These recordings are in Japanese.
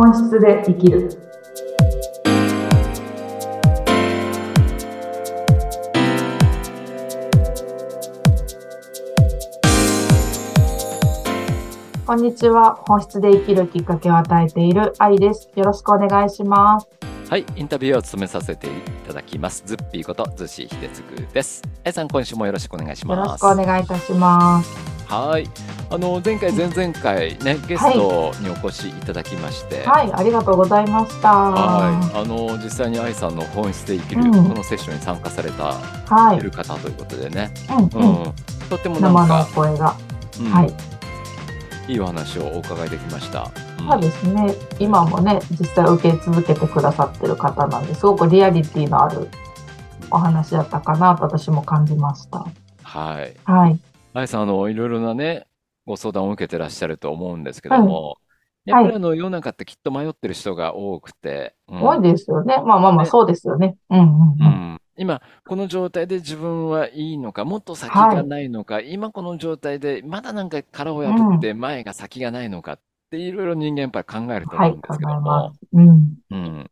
本質で生きる。こんにちは。本質で生きるきっかけを与えている愛です。よろしくお願いします。はい、インタビューを務めさせていただきます。ズッピーことズシヒデツグです。あいさん、今週もよろしくお願いしよろます。しくお願いいたします。はい、あの前回前々回ねゲストにお越しいただきまして、はい、ありがとうございました。はい、あの実際に愛さんの本質で生きる、うんこのセッションに参加されたはいいる方ということでね、うん、うんうん、とってもなん生のか、声が。うんはい。いいお話をお伺いできました。うんそうですね。今もね、実際受け続けてくださってる方なんで、すごくリアリティのあるお話だったかなと私も感じました。はい、はい。愛さんあのいろいろなねご相談を受けてらっしゃると思うんですけども、いやっぱりあの世の中ってきっと迷ってる人が多くて、うん多いですよね。まあまあまあ、ねそうですよね。うんうんううん。ん、今この状態で自分はいいのかもっと先がないのか、今この状態でまだなんか殻を破って前が先がないのかっていろいろ人間やっぱり考えるとはい、思うんですけ考えども、ます。うん。うん、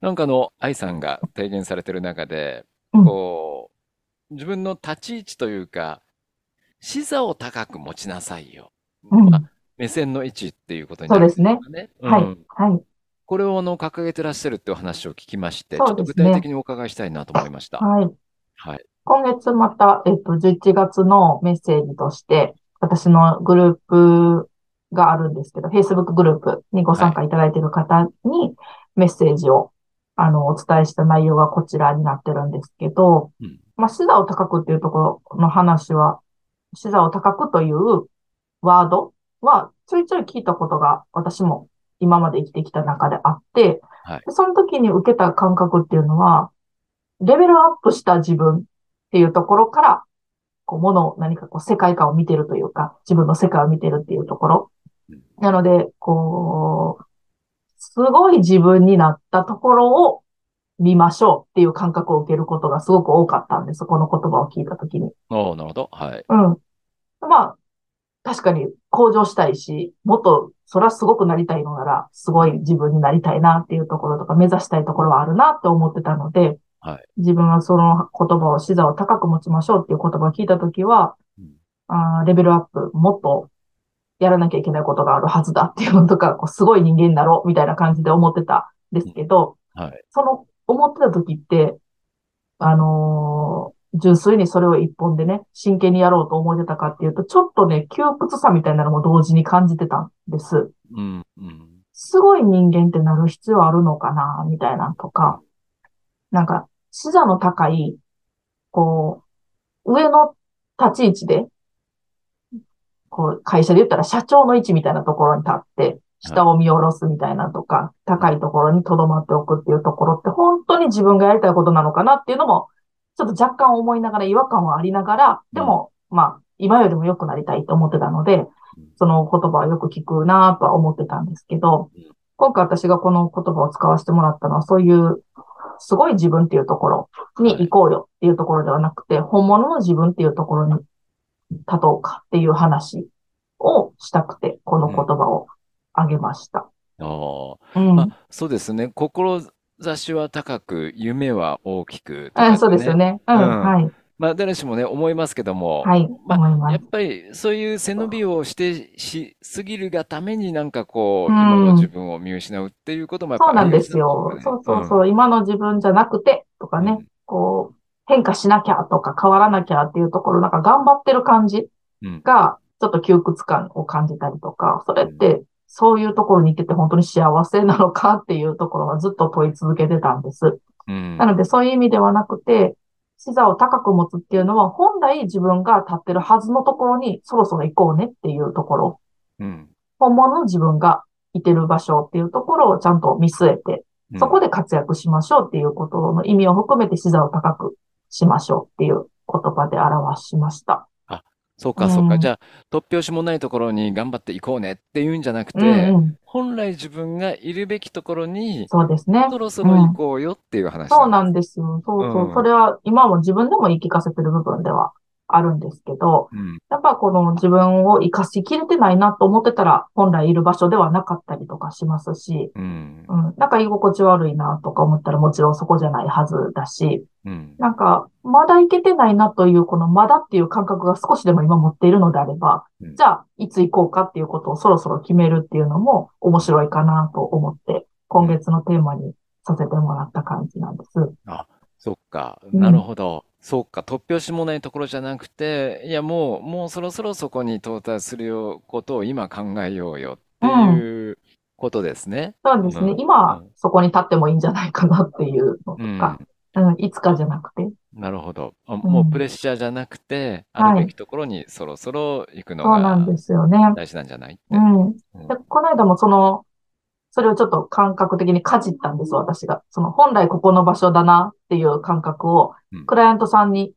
なんかあの愛さんが提言されてる中で、うんこう自分の立ち位置というか視座を高く持ちなさいよ、うん。まあ目線の位置っていうことになるんですかね。はいうん、はい。これをあの掲げてらっしゃるっていうお話を聞きまして、ちょっとそうですね具体的にお伺いしたいなと思いました。はい。はい。今月また、えっと、11月のメッセージとして、私のグループがあるんですけど、Facebook グループにご参加いただいている方にメッセージを、あの、お伝えした内容がこちらになってるんですけど、うんまあ、視座を高くっていうところの話は、視座を高くというワードはちょいちょい聞いたことが私も今まで生きてきた中であって、はいでその時に受けた感覚っていうのは、レベルアップした自分っていうところから、こう、ものを何かこう、世界観を見てるというか、自分の世界を見てるっていうところうん。なので、こう、すごい自分になったところを見ましょうっていう感覚を受けることがすごく多かったんです。この言葉を聞いたときに。なるほど。はい。うん。まあ、確かに向上したいし、もっと、それはすごくなりたいのなら、すごい自分になりたいなっていうところとか、目指したいところはあるなって思ってたので、はい。自分はその言葉を、視座を高く持ちましょうっていう言葉を聞いたときは、うん。あーレベルアップ、もっとやらなきゃいけないことがあるはずだっていうのとか、こうすごい人間になろうみたいな感じで思ってたんですけど、はい。その思ってた時って、あのー純粋にそれを一本でね、真剣にやろうと思ってたかっていうと、ちょっとね、窮屈さみたいなのも同時に感じてたんです。うん。うん。すごい人間ってなる必要あるのかな、みたいなとか、なんか、視座の高い、こう、上の立ち位置で、こう、会社で言ったら社長の位置みたいなところに立って、下を見下ろすみたいなとか、高いところに留まっておくっていうところって、本当に自分がやりたいことなのかなっていうのも、ちょっと若干思いながら、違和感はありながら、でも、まあ、今よりも良くなりたいと思ってたので、その言葉はよく聞くなとは思ってたんですけどうん、今回私がこの言葉を使わせてもらったのは、そういう、すごい自分っていうところに行こうよっていうところではなくて、本物の自分っていうところに立とうかっていう話をしたくて、この言葉をあげました。あーうん。まあ、そうですね。志は高く、夢は大きくあそうですよね。うん、うんはい。まあ、誰しもね、思いますけども、はい、まあ思います。やっぱりそういう背伸びをしてしすぎるがためになんかこう、うん今の自分を見失うっていうこともやっぱそうなんですよ。得そうそううそう。今の自分じゃなくて、とかね、こう、変化しなきゃとか変わらなきゃっていうところ、なんか頑張ってる感じうんが、ちょっと窮屈感を感じたりとか、それって、そういうところに行ってて本当に幸せなのかっていうところはずっと問い続けてたんです。うんなので、そういう意味ではなくて、視座を高く持つっていうのは、本来自分が立ってるはずのところにそろそろ行こうねっていうところ。うん本物の自分がいてる場所っていうところをちゃんと見据えて、うんそこで活躍しましょうっていうことの意味を含めて視座を高くしましょうっていう言葉で表しました。そうかそうか。うんじゃあ、突拍子もないところに頑張っていこうねっていうんじゃなくうんて、うん。本来自分がいるべきところに、そうですね。そろそろ行こうよっていう話そうなんでですよ。そうそう。うんそれは今も自分でも言い聞かせてる部分ではあるんですけど、うん。やっぱこの自分を活かしきれてないなと思ってたら、本来いる場所ではなかったりとかしますし、うん。うん、なんか居心地悪いなとか思ったらもちろんそこじゃないはずだし、うん。なんか、まだいけてないなという、このまだっていう感覚が少しでも今持っているのであれば、うんじゃあ、いつ行こうかっていうことをそろそろ決めるっていうのも面白いかなと思って、今月のテーマにさせてもらった感じなんです。そっか。うんなるほど。そうか。突拍子もないところじゃなくて、いや、もう、もうそろそろそこに到達するよことを今考えようよっていうことですね。そうですね。うん今うん、そこに立ってもいいんじゃないかなっていうのとうん。か、うん、いつかじゃなくて。なるほど。あもうプレッシャーじゃなくて、はいあるべきところにそろそろ行くのそうなんがですよね。大事なんじゃないって。うん。うんで、この間もその、それをちょっと感覚的にかじったんです、私が。その、本来ここの場所だなっていう感覚をうん、クライアントさんに、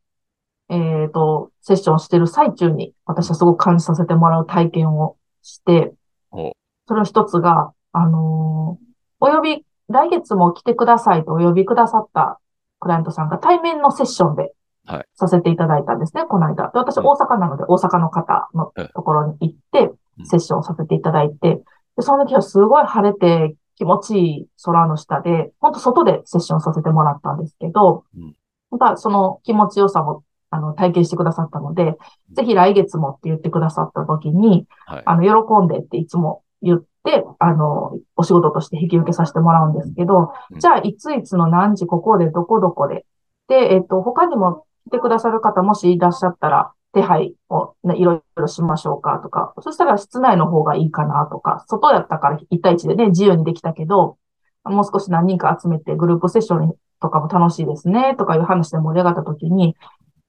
えっと、セッションしてる最中に、私はすごく感じさせてもらう体験をして、お。それの一つが、あのーお呼び、来月も来てくださいとお呼びくださったクライアントさんが対面のセッションではい。させていただいたんですね、この間。で、私うん大阪なので大阪の方のうんところに行ってう、ん。セッションをさせていただいて、で、その時はすごい晴れて気持ちいい空の下で、本当外でセッションさせてもらったんですけどうん、またその気持ちよさも、あの、体験してくださったので、ぜひ来月もって言ってくださった時に、はい。あの、喜んでっていつも言って、あの、お仕事として引き受けさせてもらうんですけどうん、じゃあ、いついつの何時、ここで、どこどこで。で、えっと、他にも来てくださる方、もしいらっしゃったら、手配をね、いろいろしましょうかとか、そしたら室内の方がいいかなとか、外やったから1対1でね、自由にできたけど、もう少し何人か集めてグループセッションとかも楽しいですね、とかいう話で盛り上がった時に、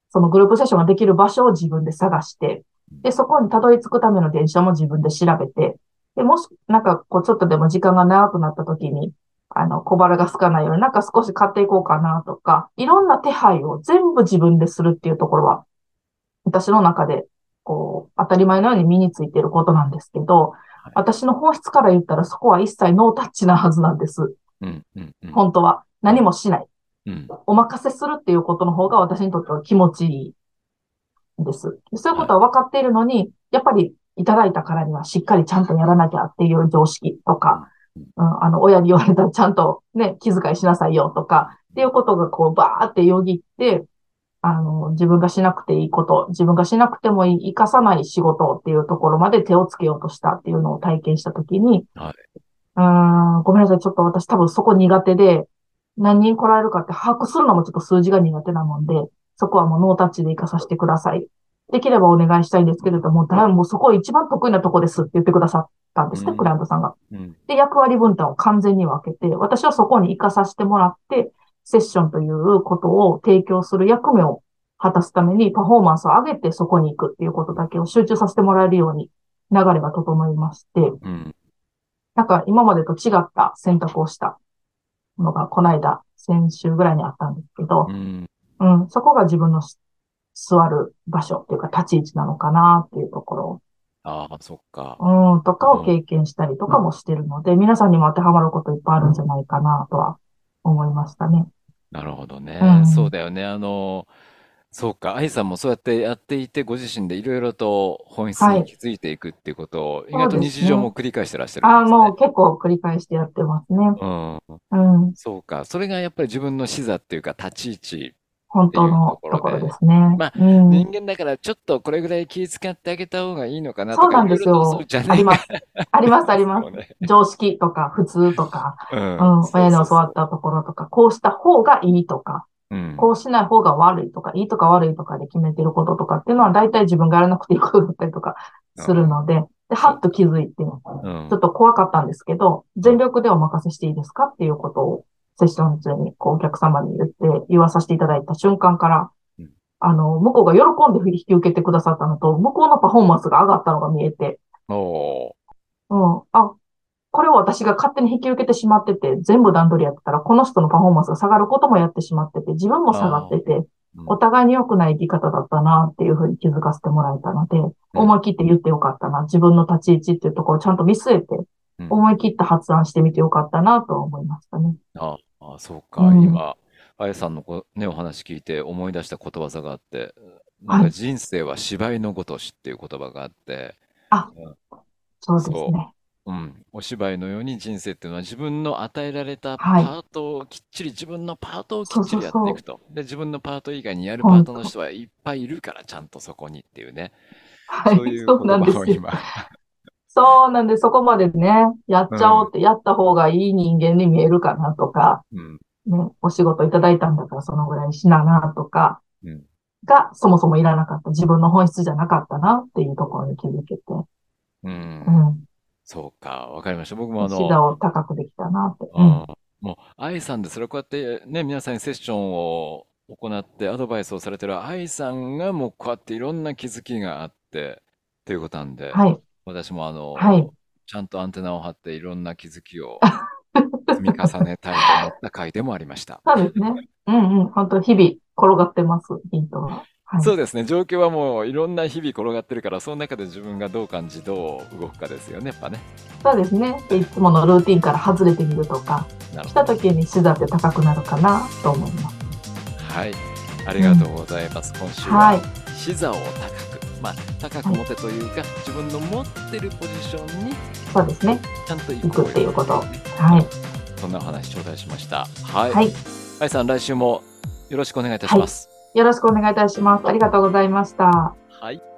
そのグループセッションができる場所を自分で探して、で、そこにたどり着くための電車も自分で調べて、で、もし、なんか、こう、ちょっとでも時間が長くなった時に、あの、小腹が空かないように、なんか少し買っていこうかなとか、いろんな手配を全部自分でするっていうところは、私の中で、こう、当たり前のように身についていることなんですけど、私の本質から言ったらそこは一切ノータッチなはずなんです。うん。うん。うん。本当は。何もしない。うん。お任せするっていうことの方が私にとっては気持ちいいです。そういうことは分かっているのに、やっぱりいただいたからにはしっかりちゃんとやらなきゃっていう常識とか、うん、あの、親に言われたらちゃんとね、気遣いしなさいよとか、っていうことがこうバーってよぎって、あの、自分がしなくていいこと、自分がしなくてもいい、活かさない仕事っていうところまで手をつけようとしたっていうのを体験したときに、はいうーん、ごめんなさい。ちょっと私多分そこ苦手で、何人来られるかって把握するのもちょっと数字が苦手なもんで、そこはもうノータッチで行かさせてください。できればお願いしたいんですけれども、誰もそこ一番得意なとこですって言ってくださったんですね、うんクライアントさんが。うん。で、役割分担を完全に分けて、私はそこに行かさせてもらって、セッションということを提供する役目を果たすためにパフォーマンスを上げてそこに行くっていうことだけを集中させてもらえるように流れが整いまして、うん。なんか今までと違った選択をしたのが、この間、先週ぐらいにあったんですけどう、ん。うん、そこが自分のし座る場所っていうか立ち位置なのかなっていうところ、ああ、そっか。うん、とかを経験したりとかもしてるので、皆さんにも当てはまることいっぱいあるんじゃないかなとは思いましたね。なるほどね。うんそうだよね。あの、そうか。愛さんもそうやってやっていて、ご自身でいろいろと本質はいに気づいていくっていうことを、意外とそうですね日常も繰り返してらっしゃるああ、んですね。もう結構繰り返してやってますね。うん。うん、そうか。それがやっぱり自分の視座っていうか立ち位置。本当のところで。すね。まあうん、人間だからちょっとこれぐらい気遣ってあげた方がいいのかなとそうか、ないんですよ。あります。あります、あります。常識とか普通とか、うん。うん、親に教わったところとか、こうした方がいいとか、うん。こうしない方が悪いとか、いいとか悪いとかで決めてることとかっていうのは、大体自分がやらなくていいことだったりとかするので、で、はっと気づいて、ちうん。ょっと怖かったんですけど、全力でお任せしていいですかっていうことを、セッション中にこうお客様に言って、言わさせていただいた瞬間からうん、あの、向こうが喜んで引き受けてくださったのと、向こうのパフォーマンスが上がったのが見えて、おー。うん、あ、これを私が勝手に引き受けてしまってて、全部段取りやってたら、この人のパフォーマンスが下がることもやってしまってて、自分も下がってて、うん。お互いに良くない生き方だったなっていうふうに気づかせてもらえたので、思い切って言ってよかったな。自分の立ち位置っていうところをちゃんと見据えてうん、思い切って発案してみてよかったなと思いましたね。ああ、そうか。うん今、あやさんのこ、ね、お話聞いて思い出したことわざがあって、なんか人生は芝居のごとしっていう言葉があって、あうん、そうですね。うん、お芝居のように人生っていうのは自分の与えられたパはいートをきっちり、自分のパートをきっちりやそうそうそうっていくと。で、自分のパート以外にやるパートの人はいっぱいいるから、ちゃんとそこにっていうね。はい、そういうそうなん言ですよ。葉を今。そうなんで、そこまでね、やっちゃおうって、やった方がいい人間に見えるかなとか、うん、ね、お仕事いただいたんだからそのぐらいしななとか、うん、がそもそもいらなかった。自分の本質じゃなかったなっていうところに気づけて、う。うんん。そうか、わかりました。僕もあの、シダを高くできたなって。うん。うんもう、愛さんで、それこうやってね、皆さんにセッションを行ってアドバイスをされてる愛さんがもうこうやっていろんな気づきがあって、っていうことなんで、はい。私もあの、はい。ちゃんとアンテナを張っていろんな気づきを積み重ねたいと思った回でもありました。そうですね。うんうん。本当日々転がってます、ヒントは。はい。そうですね、状況はもういろんな日々転がってるから、その中で自分がどう感じ、どう動くかですよね、やっぱね。そうですね。でいつものルーティンから外れてみるとか、来た。時にシダって高くなるかなと思います。はい。ありがとうございます。今週は、はい。視座を高く、まあ、高く持てというか、自分の持ってるポジションにそうですね。ちゃんと行行くっていうことははい。そんなお話頂戴しました。はい。はい。愛さん、来週もよろしくお願いいたします。よろしくお願いいたします。ありがとうございました。はい